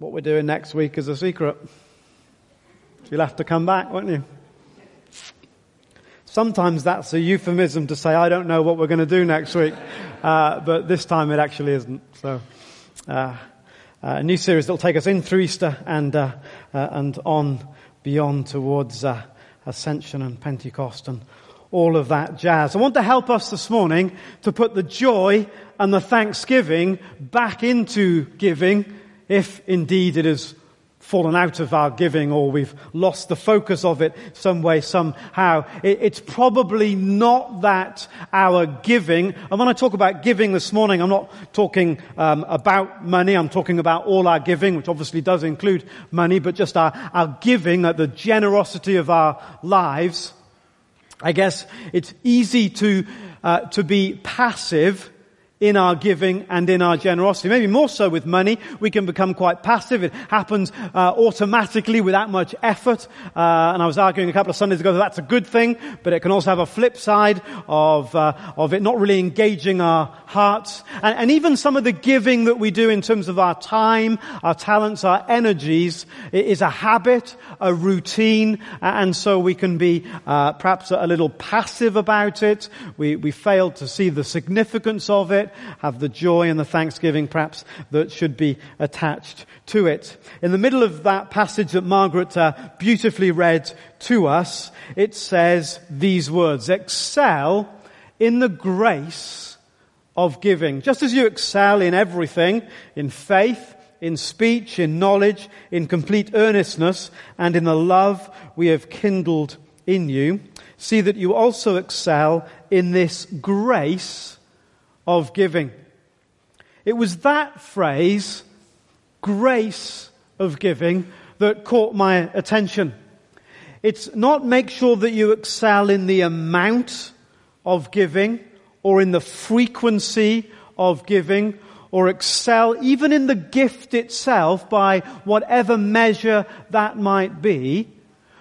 what we're doing next week is a secret. You'll have to come back, won't you? Sometimes that's a euphemism to say, I don't know what we're going to do next week. Uh, but this time it actually isn't. So, uh, a new series that will take us in through Easter and, uh, uh and on beyond towards uh, Ascension and Pentecost and all of that jazz. I want to help us this morning to put the joy and the thanksgiving back into giving, if indeed it has fallen out of our giving or we've lost the focus of it some way, somehow. it's probably not that our giving, and when I talk about giving this morning, I'm not talking um, about money, I'm talking about all our giving, which obviously does include money, but just our, our giving, uh, the generosity of our lives. I guess it's easy to, uh, to be passive in our giving and in our generosity. Maybe more so with money. We can become quite passive. It happens uh, automatically without much effort. Uh, and I was arguing a couple of Sundays ago that that's a good thing, but it can also have a flip side of uh, of it not really engaging our hearts. And, and, even some of the giving that we do in terms of our time, our talents, our energies is a habit, a routine, and so we can be uh, perhaps a little passive about it. We we fail to see the significance of it have the joy and the thanksgiving perhaps that should be attached to it. In the middle of that passage that Margaret uh, beautifully read to us, it says these words, excel in the grace of giving. Just as you excel in everything, in faith, in speech, in knowledge, in complete earnestness, and in the love we have kindled in you, see that you also excel in this grace of giving. It was that phrase, grace of giving, that caught my attention. It's not make sure that you excel in the amount of giving or in the frequency of giving or excel even in the gift itself by whatever measure that might be,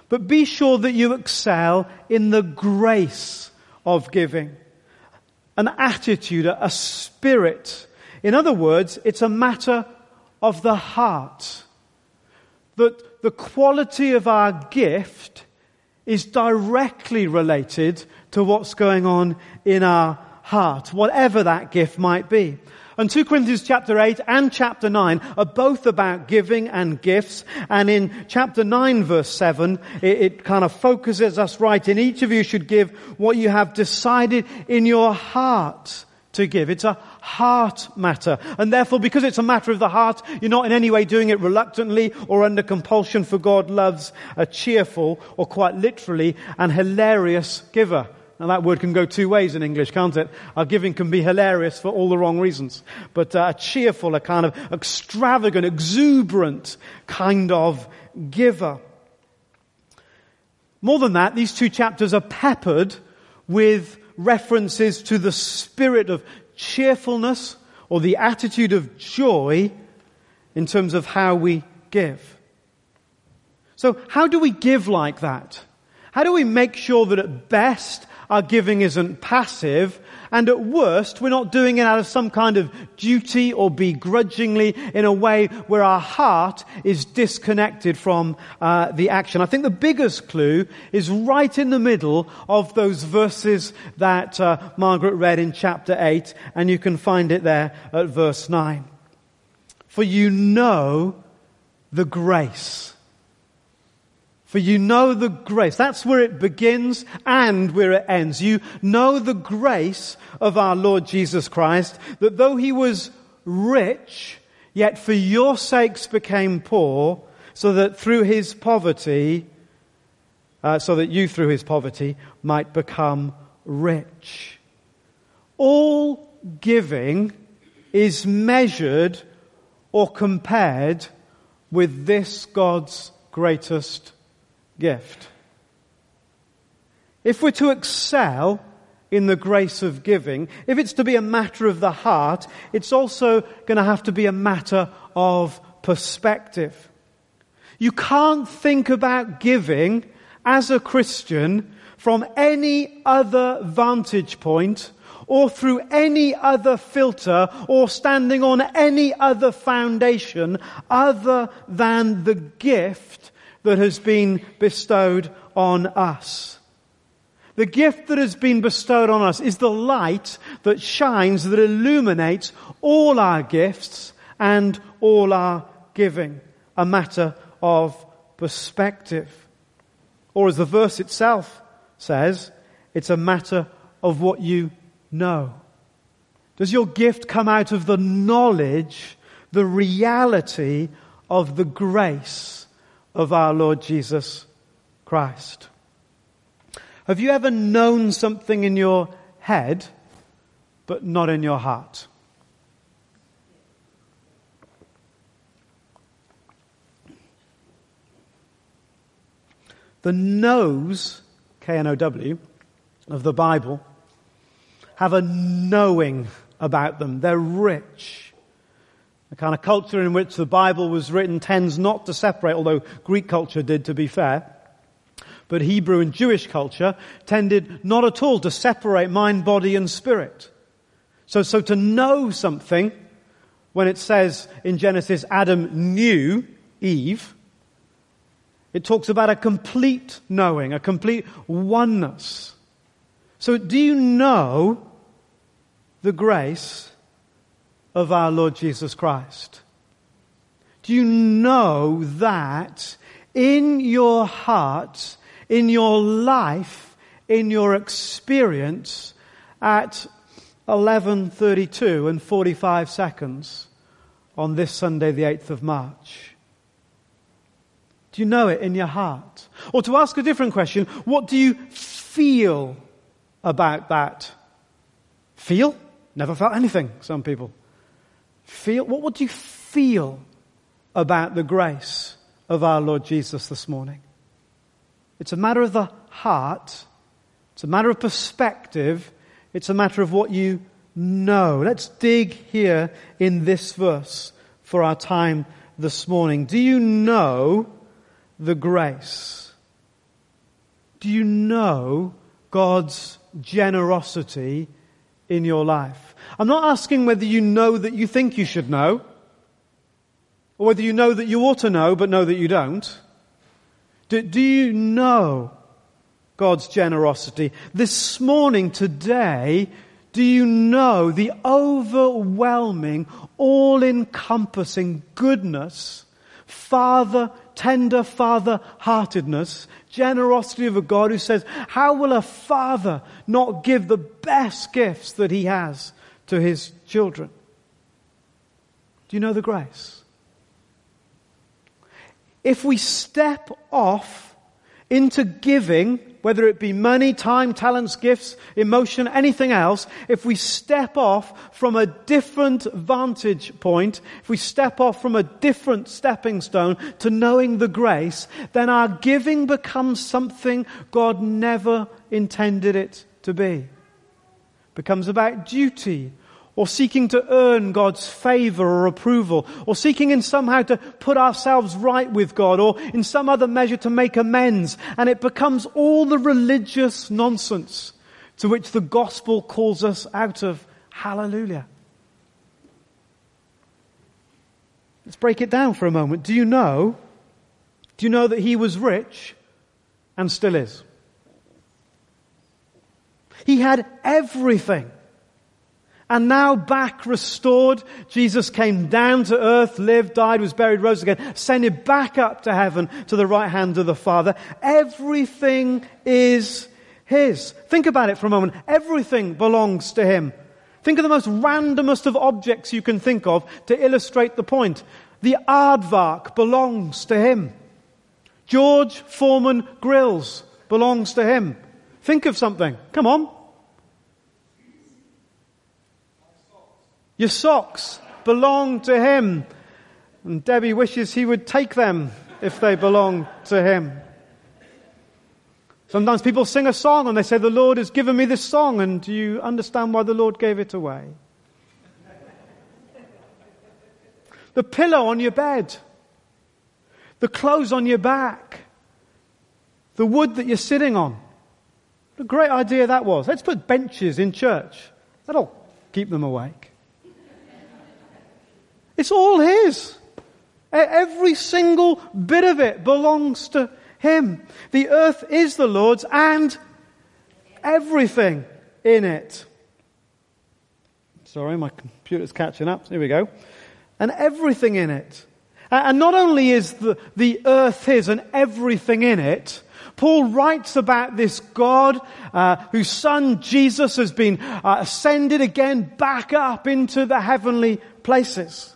but be sure that you excel in the grace of giving an attitude, a spirit. In other words, it's a matter of the heart. That the quality of our gift is directly related to what's going on in our heart, whatever that gift might be. And 2 Corinthians chapter 8 and chapter 9 are both about giving and gifts. And in chapter 9 verse 7, it, it kind of focuses us right in each of you should give what you have decided in your heart to give. It's a heart matter. And therefore, because it's a matter of the heart, you're not in any way doing it reluctantly or under compulsion, for God loves a cheerful, or quite literally, an hilarious giver. Now that word can go two ways in English, can't it? Our giving can be hilarious for all the wrong reasons. But uh, a cheerful, a kind of extravagant, exuberant kind of giver. More than that, these two chapters are peppered with references to the spirit of cheerfulness or the attitude of joy in terms of how we give. So how do we give like that? How do we make sure that at best our giving isn't passive, and at worst, we're not doing it out of some kind of duty or begrudgingly in a way where our heart is disconnected from uh, the action. I think the biggest clue is right in the middle of those verses that uh, Margaret read in chapter 8, and you can find it there at verse 9. For you know the grace for you know the grace. That's where it begins and where it ends. You know the grace of our Lord Jesus Christ, that though he was rich, yet for your sakes became poor, so that through his poverty, uh, so that you through his poverty might become rich. All giving is measured or compared with this God's greatest gift. If we're to excel in the grace of giving, if it's to be a matter of the heart, it's also going to have to be a matter of perspective. You can't think about giving as a Christian from any other vantage point or through any other filter or standing on any other foundation other than the gift that has been bestowed on us. The gift that has been bestowed on us is the light that shines, that illuminates all our gifts and all our giving. A matter of perspective. Or as the verse itself says, it's a matter of what you know. Does your gift come out of the knowledge, the reality of the grace of our Lord Jesus Christ? Have you ever known something in your head, but not in your heart? The knows, K-N-O-W, of the Bible have a knowing about them. They're rich. The kind of culture in which the Bible was written tends not to separate, although Greek culture did to be fair. But Hebrew and Jewish culture tended not at all to separate mind, body and spirit. So, so to know something, when it says in Genesis, Adam knew Eve, it talks about a complete knowing, a complete oneness. So do you know the grace of our Lord Jesus Christ? Do you know that in your heart in your life, in your experience at 11.32 and 45 seconds on this Sunday, the 8th of March? Do you know it in your heart? Or to ask a different question, what do you feel about that? Feel? Never felt anything, some people. Feel? What, do you feel about the grace of our Lord Jesus this morning? It's a matter of the heart. It's a matter of perspective. It's a matter of what you know. Let's dig here in this verse for our time this morning. Do you know the grace? Do you know God's generosity in your life? I'm not asking whether you know that you think you should know, or whether you know that you ought to know but know that you don't. Do, do you know God's generosity? This morning, today, do you know the overwhelming, all encompassing goodness, Father, tender Father heartedness, generosity of a God who says, How will a father not give the best gifts that he has to his children? Do you know the grace? if we step off into giving, whether it be money, time, talents, gifts, emotion, anything else, if we step off from a different vantage point, if we step off from a different stepping stone to knowing the grace, then our giving becomes something God never intended it to be. It becomes about duty or seeking to earn God's favor or approval, or seeking in somehow to put ourselves right with God, or in some other measure to make amends, and it becomes all the religious nonsense to which the gospel calls us out of. Hallelujah. Let's break it down for a moment. Do you know? Do you know that he was rich and still is? He had everything. And now back restored, Jesus came down to earth, lived, died, was buried, rose again, ascended back up to heaven to the right hand of the Father. Everything is His. Think about it for a moment. Everything belongs to Him. Think of the most randomest of objects you can think of to illustrate the point. The aardvark belongs to Him. George Foreman Grills belongs to Him. Think of something. Come on. Your socks belong to Him. And Debbie wishes He would take them if they belong to Him. Sometimes people sing a song and they say, The Lord has given me this song, and do you understand why the Lord gave it away? the pillow on your bed, the clothes on your back, the wood that you're sitting on. What a great idea that was. Let's put benches in church. That'll keep them awake. It's all His. Every single bit of it belongs to Him. The earth is the Lord's and everything in it. Sorry, my computer's catching up. Here we go. And everything in it. And not only is the, the earth his and everything in it, Paul writes about this God uh, whose son Jesus has been uh, ascended again back up into the heavenly places.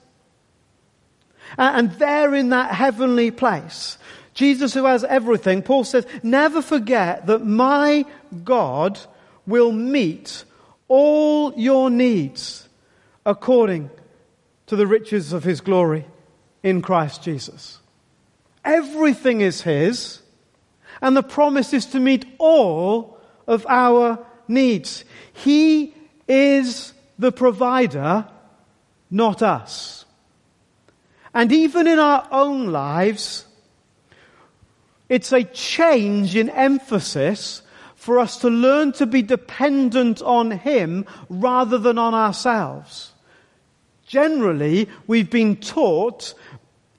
Uh, and there in that heavenly place, Jesus who has everything, Paul says, never forget that my God will meet all your needs according to the riches of his glory in Christ Jesus. Everything is his, and the promise is to meet all of our needs. He is the provider, not us. And even in our own lives, it's a change in emphasis for us to learn to be dependent on Him rather than on ourselves. Generally, we've been taught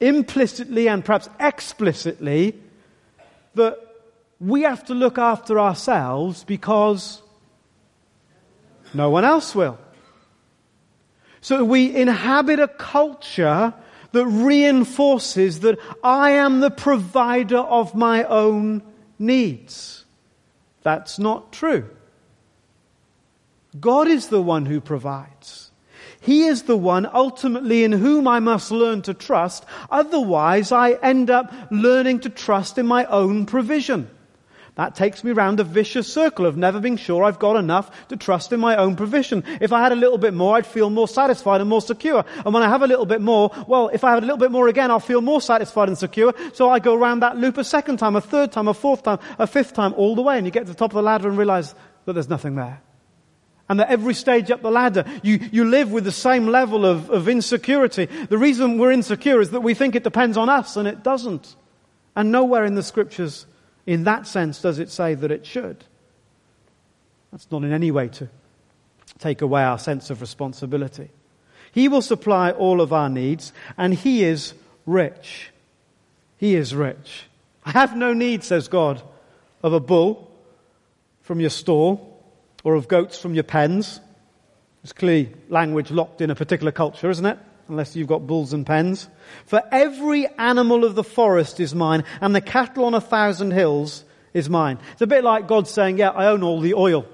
implicitly and perhaps explicitly that we have to look after ourselves because no one else will. So we inhabit a culture that reinforces that I am the provider of my own needs. That's not true. God is the one who provides. He is the one ultimately in whom I must learn to trust. Otherwise, I end up learning to trust in my own provision. That takes me round a vicious circle of never being sure I've got enough to trust in my own provision. If I had a little bit more, I'd feel more satisfied and more secure. And when I have a little bit more, well, if I have a little bit more again, I'll feel more satisfied and secure. So I go around that loop a second time, a third time, a fourth time, a fifth time, all the way. And you get to the top of the ladder and realize that there's nothing there. And that every stage up the ladder, you, you live with the same level of, of insecurity. The reason we're insecure is that we think it depends on us, and it doesn't. And nowhere in the scriptures in that sense, does it say that it should? That's not in any way to take away our sense of responsibility. He will supply all of our needs, and He is rich. He is rich. I have no need, says God, of a bull from your stall or of goats from your pens. It's clearly language locked in a particular culture, isn't it? Unless you've got bulls and pens. For every animal of the forest is mine, and the cattle on a thousand hills is mine. It's a bit like God saying, yeah, I own all the oil.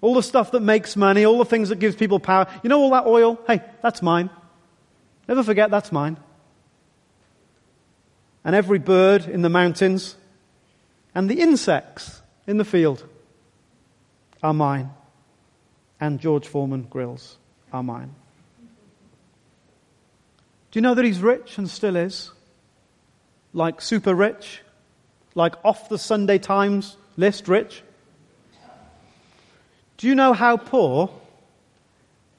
All the stuff that makes money, all the things that gives people power. You know all that oil? Hey, that's mine. Never forget that's mine. And every bird in the mountains and the insects in the field are mine. And George Foreman grills are mine. Do you know that he's rich and still is? Like super rich? Like off the Sunday Times list rich? Do you know how poor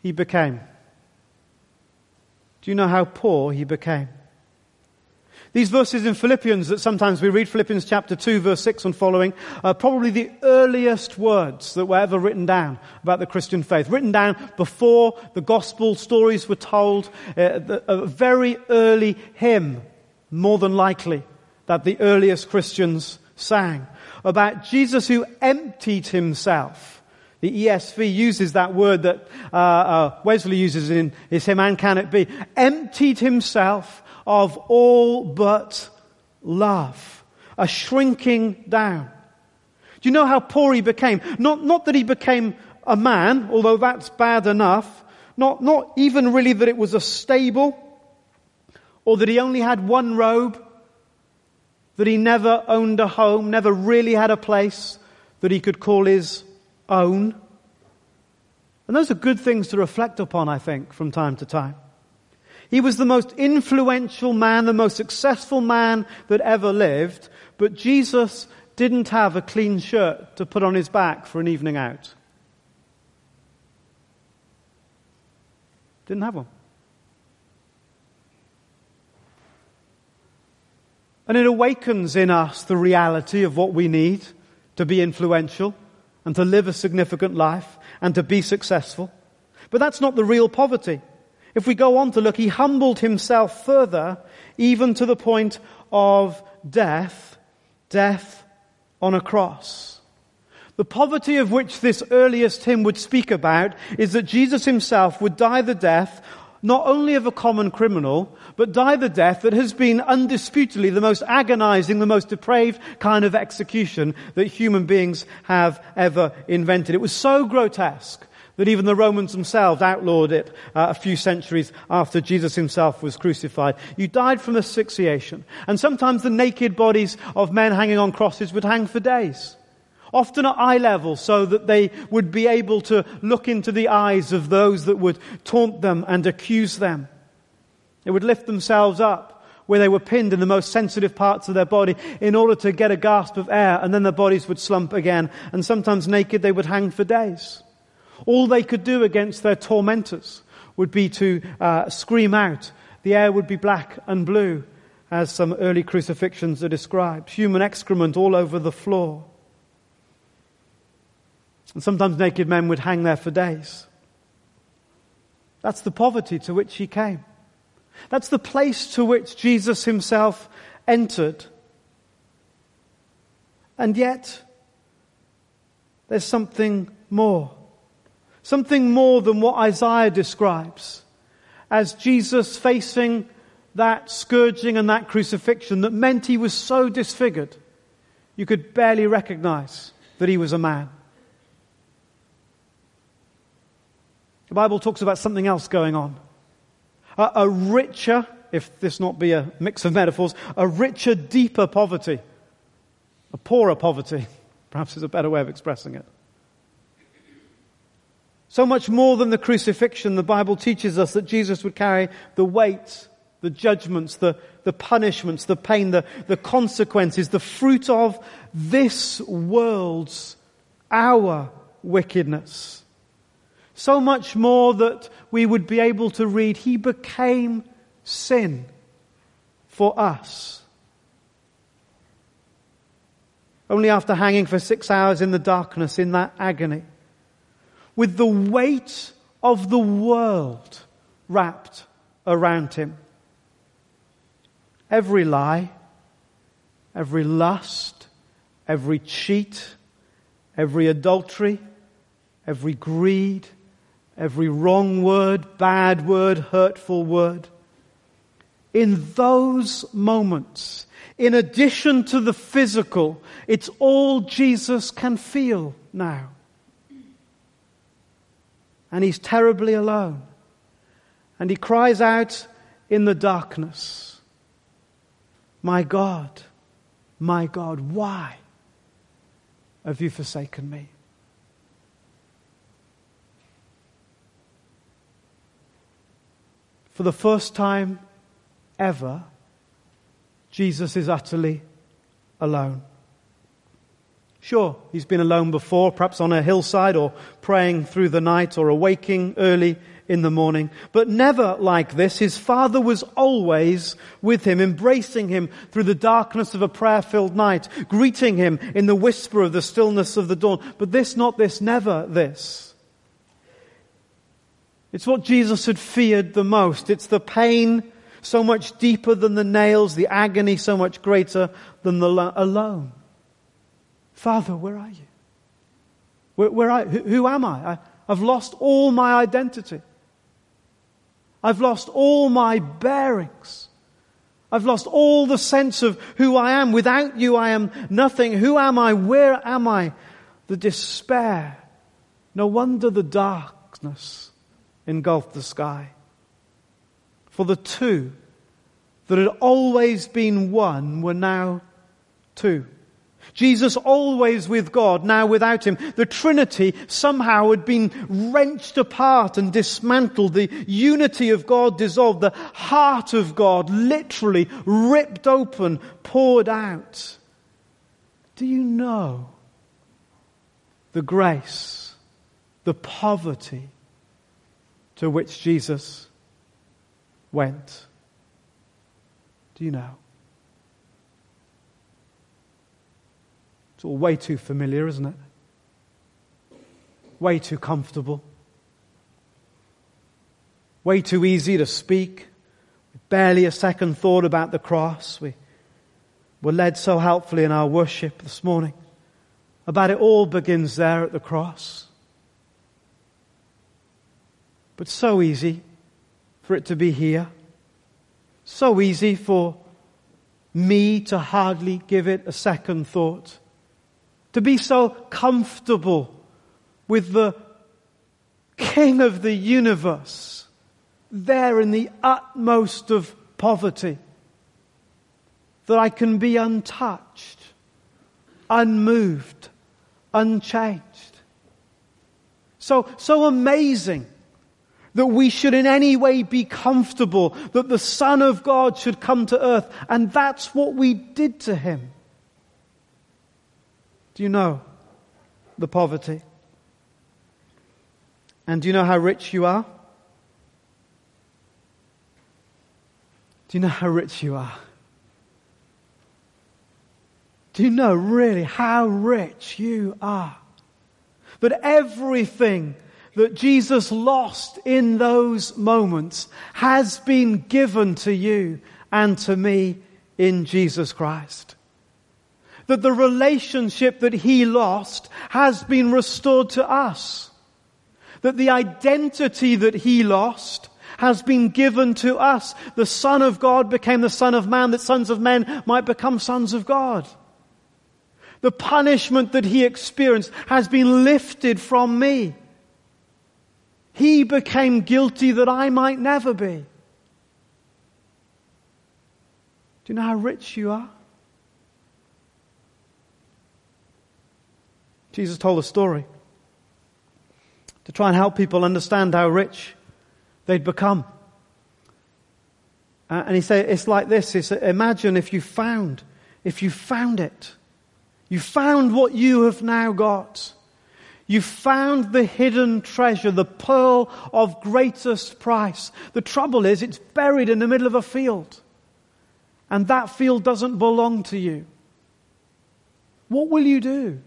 he became? Do you know how poor he became? These verses in Philippians that sometimes we read, Philippians chapter 2, verse 6 and following, are probably the earliest words that were ever written down about the Christian faith. Written down before the gospel stories were told, uh, a very early hymn, more than likely, that the earliest Christians sang about Jesus who emptied himself. The ESV uses that word that uh, uh, Wesley uses in his hymn, and can it be? Emptied himself of all but love. A shrinking down. Do you know how poor he became? Not, not that he became a man, although that's bad enough. Not, not even really that it was a stable, or that he only had one robe, that he never owned a home, never really had a place that he could call his own. And those are good things to reflect upon, I think, from time to time. He was the most influential man, the most successful man that ever lived, but Jesus didn't have a clean shirt to put on his back for an evening out. Didn't have one. And it awakens in us the reality of what we need to be influential and to live a significant life and to be successful. But that's not the real poverty. If we go on to look, he humbled himself further, even to the point of death, death on a cross. The poverty of which this earliest hymn would speak about is that Jesus himself would die the death not only of a common criminal, but die the death that has been undisputedly the most agonizing, the most depraved kind of execution that human beings have ever invented. It was so grotesque that even the Romans themselves outlawed it uh, a few centuries after Jesus himself was crucified. You died from asphyxiation. And sometimes the naked bodies of men hanging on crosses would hang for days. Often at eye level so that they would be able to look into the eyes of those that would taunt them and accuse them. They would lift themselves up where they were pinned in the most sensitive parts of their body in order to get a gasp of air and then their bodies would slump again. And sometimes naked they would hang for days. All they could do against their tormentors would be to uh, scream out. The air would be black and blue, as some early crucifixions are described. Human excrement all over the floor. And sometimes naked men would hang there for days. That's the poverty to which he came. That's the place to which Jesus himself entered. And yet, there's something more. Something more than what Isaiah describes as Jesus facing that scourging and that crucifixion that meant he was so disfigured, you could barely recognize that he was a man. The Bible talks about something else going on. A, a richer, if this not be a mix of metaphors, a richer, deeper poverty. A poorer poverty, perhaps is a better way of expressing it. So much more than the crucifixion, the Bible teaches us that Jesus would carry the weight, the judgments, the, the punishments, the pain, the, the consequences, the fruit of this world's, our wickedness. So much more that we would be able to read, He became sin for us. Only after hanging for six hours in the darkness in that agony with the weight of the world wrapped around him. Every lie, every lust, every cheat, every adultery, every greed, every wrong word, bad word, hurtful word. In those moments, in addition to the physical, it's all Jesus can feel now and he's terribly alone. And he cries out in the darkness, My God, my God, why have you forsaken me? For the first time ever, Jesus is utterly alone. Sure, he's been alone before, perhaps on a hillside or praying through the night or awaking early in the morning. But never like this. His father was always with him, embracing him through the darkness of a prayer filled night, greeting him in the whisper of the stillness of the dawn. But this, not this, never this. It's what Jesus had feared the most. It's the pain so much deeper than the nails, the agony so much greater than the lo- alone. Father, where are you? Where, where are, who, who am I? I? I've lost all my identity. I've lost all my bearings. I've lost all the sense of who I am. Without you, I am nothing. Who am I? Where am I? The despair. No wonder the darkness engulfed the sky. For the two that had always been one were now two. Jesus always with God, now without him. The Trinity somehow had been wrenched apart and dismantled. The unity of God dissolved. The heart of God literally ripped open, poured out. Do you know the grace, the poverty to which Jesus went? Do you know? It's all way too familiar, isn't it? way too comfortable, way too easy to speak, barely a second thought about the cross. We were led so helpfully in our worship this morning about it all begins there at the cross. But so easy for it to be here. So easy for me to hardly give it a second thought. To be so comfortable with the King of the universe there in the utmost of poverty that I can be untouched, unmoved, unchanged. So, so amazing that we should in any way be comfortable, that the Son of God should come to earth. And that's what we did to him. Do you know the poverty? And do you know how rich you are? Do you know how rich you are? Do you know really how rich you are? But everything that Jesus lost in those moments has been given to you and to me in Jesus Christ. That the relationship that he lost has been restored to us. That the identity that he lost has been given to us. The Son of God became the Son of Man that sons of men might become sons of God. The punishment that he experienced has been lifted from me. He became guilty that I might never be. Do you know how rich you are? Jesus told a story to try and help people understand how rich they'd become. Uh, and he said, it's like this. It's, imagine if you found, if you found it. You found what you have now got. You found the hidden treasure, the pearl of greatest price. The trouble is, it's buried in the middle of a field. And that field doesn't belong to you. What will you do?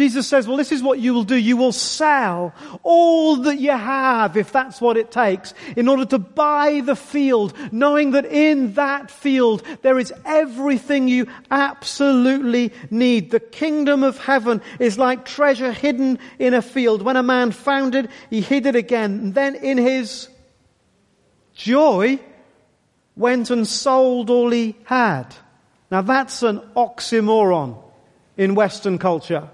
Jesus says, well, this is what you will do. You will sell all that you have, if that's what it takes, in order to buy the field, knowing that in that field there is everything you absolutely need. The kingdom of heaven is like treasure hidden in a field. When a man found it, he hid it again. And then in his joy, went and sold all he had. Now that's an oxymoron in Western culture.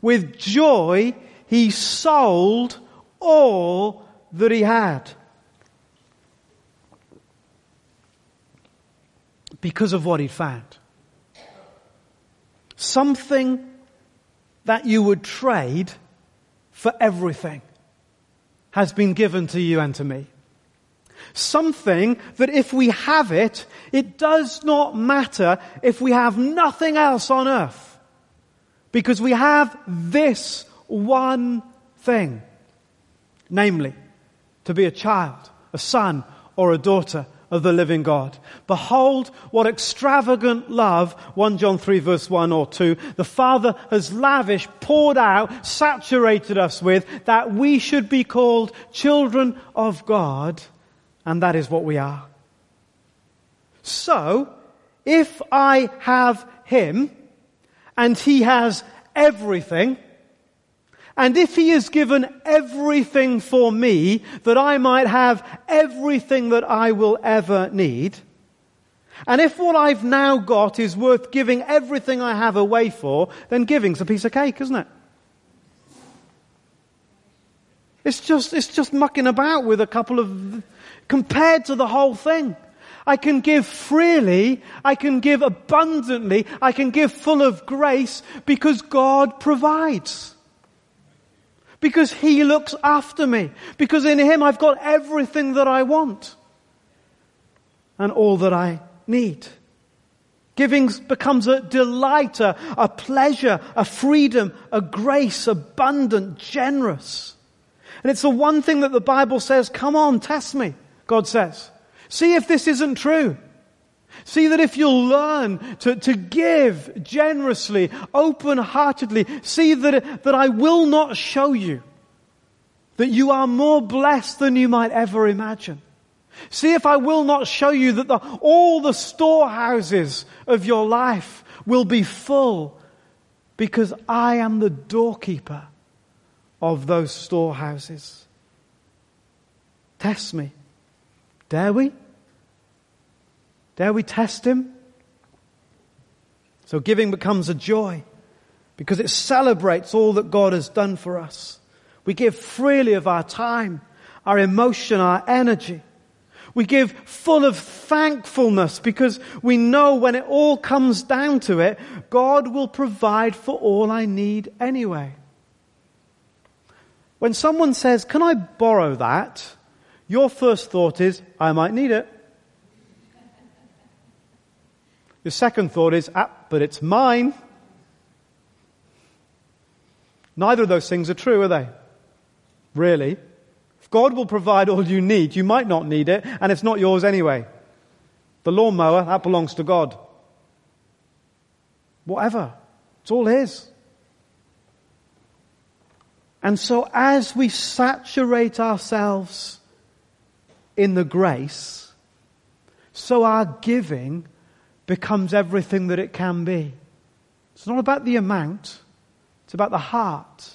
With joy, he sold all that he had. Because of what he found. Something that you would trade for everything has been given to you and to me. Something that if we have it, it does not matter if we have nothing else on earth. Because we have this one thing. Namely, to be a child, a son, or a daughter of the living God. Behold what extravagant love, 1 John 3 verse 1 or 2, the Father has lavished, poured out, saturated us with, that we should be called children of God, and that is what we are. So, if I have Him, and he has everything. And if he has given everything for me, that I might have everything that I will ever need, and if what I've now got is worth giving everything I have away for, then giving's a piece of cake, isn't it? It's just, it's just mucking about with a couple of, compared to the whole thing. I can give freely. I can give abundantly. I can give full of grace because God provides. Because He looks after me. Because in Him I've got everything that I want. And all that I need. Giving becomes a delight, a, a pleasure, a freedom, a grace, abundant, generous. And it's the one thing that the Bible says, come on, test me, God says. See if this isn't true. See that if you'll learn to, to give generously, open-heartedly, see that, that I will not show you that you are more blessed than you might ever imagine. See if I will not show you that the, all the storehouses of your life will be full because I am the doorkeeper of those storehouses. Test me. Dare we? Dare we test him? So giving becomes a joy because it celebrates all that God has done for us. We give freely of our time, our emotion, our energy. We give full of thankfulness because we know when it all comes down to it, God will provide for all I need anyway. When someone says, Can I borrow that? Your first thought is, I might need it. Your second thought is, ah, but it's mine. Neither of those things are true, are they? Really? If God will provide all you need, you might not need it, and it's not yours anyway. The lawnmower, that belongs to God. Whatever. It's all His. And so as we saturate ourselves in the grace, so our giving becomes everything that it can be. It's not about the amount, it's about the heart.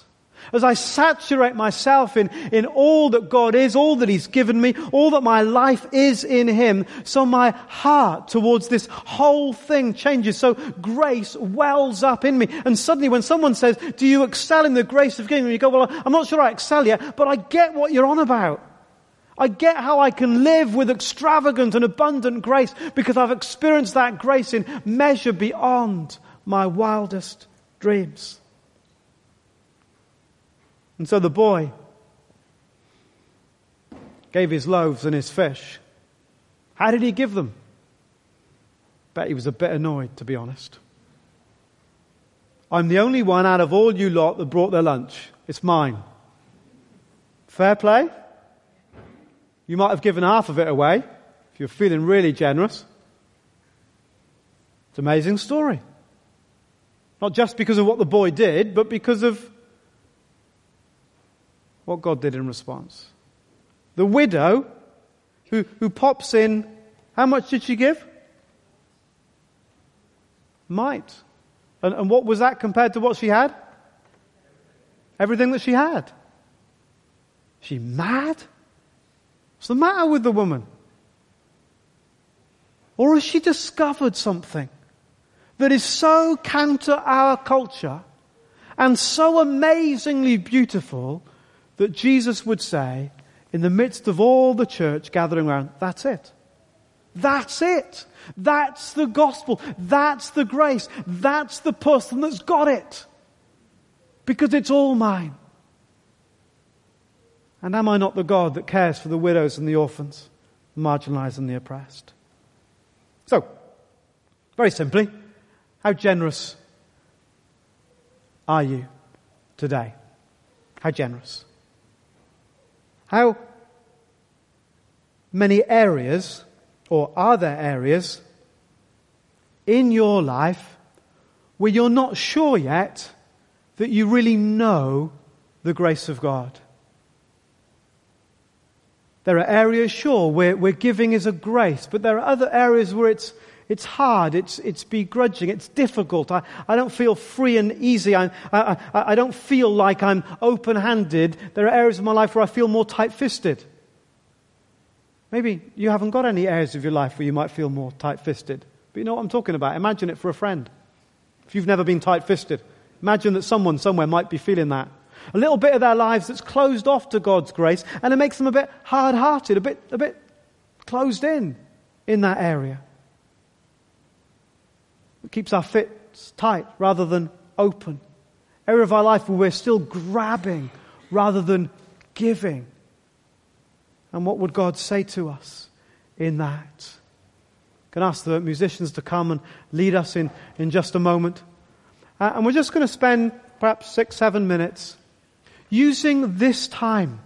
As I saturate myself in, in all that God is, all that He's given me, all that my life is in Him, so my heart towards this whole thing changes. So grace wells up in me. And suddenly when someone says, do you excel in the grace of giving? You go, well, I'm not sure I excel yet, but I get what you're on about. I get how I can live with extravagant and abundant grace because I've experienced that grace in measure beyond my wildest dreams. And so the boy gave his loaves and his fish. How did he give them? Bet he was a bit annoyed, to be honest. I'm the only one out of all you lot that brought their lunch. It's mine. Fair play? You might have given half of it away if you're feeling really generous. It's an amazing story. Not just because of what the boy did, but because of what God did in response. The widow who, who pops in, how much did she give? Mite. And, and what was that compared to what she had? Everything that she had. She mad? What's the matter with the woman? Or has she discovered something that is so counter our culture and so amazingly beautiful that Jesus would say, in the midst of all the church gathering around, that's it. That's it. That's the gospel. That's the grace. That's the person that's got it. Because it's all mine. And am I not the God that cares for the widows and the orphans, the marginalized and the oppressed? So, very simply, how generous are you today? How generous? How many areas, or are there areas, in your life where you're not sure yet that you really know the grace of God? There are areas, sure, where, where giving is a grace, but there are other areas where it's, it's hard, it's, it's begrudging, it's difficult. I, I don't feel free and easy. I, I, I don't feel like I'm open handed. There are areas of my life where I feel more tight fisted. Maybe you haven't got any areas of your life where you might feel more tight fisted. But you know what I'm talking about? Imagine it for a friend. If you've never been tight fisted, imagine that someone somewhere might be feeling that a little bit of their lives that's closed off to God's grace, and it makes them a bit hard hearted, a bit, a bit closed in in that area. It keeps our fits tight rather than open. Area of our life where we're still grabbing rather than giving. And what would God say to us in that? I can ask the musicians to come and lead us in, in just a moment. Uh, and we're just going to spend perhaps six, seven minutes using this time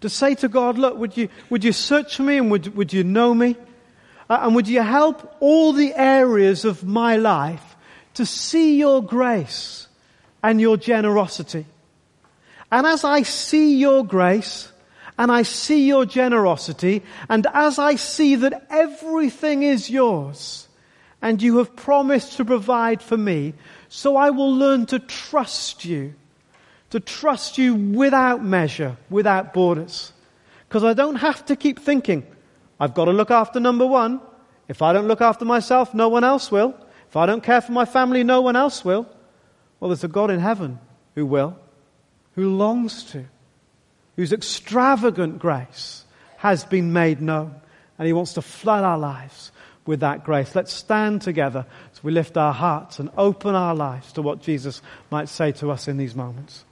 to say to God, look, would you, would you search for me and would, would you know me? Uh, and would you help all the areas of my life to see your grace and your generosity? And as I see your grace and I see your generosity and as I see that everything is yours and you have promised to provide for me, so I will learn to trust you, to trust you without measure, without borders. Because I don't have to keep thinking, I've got to look after number one. If I don't look after myself, no one else will. If I don't care for my family, no one else will. Well, there's a God in heaven who will, who longs to, whose extravagant grace has been made known. And he wants to flood our lives with that grace. Let's stand together as we lift our hearts and open our lives to what Jesus might say to us in these moments.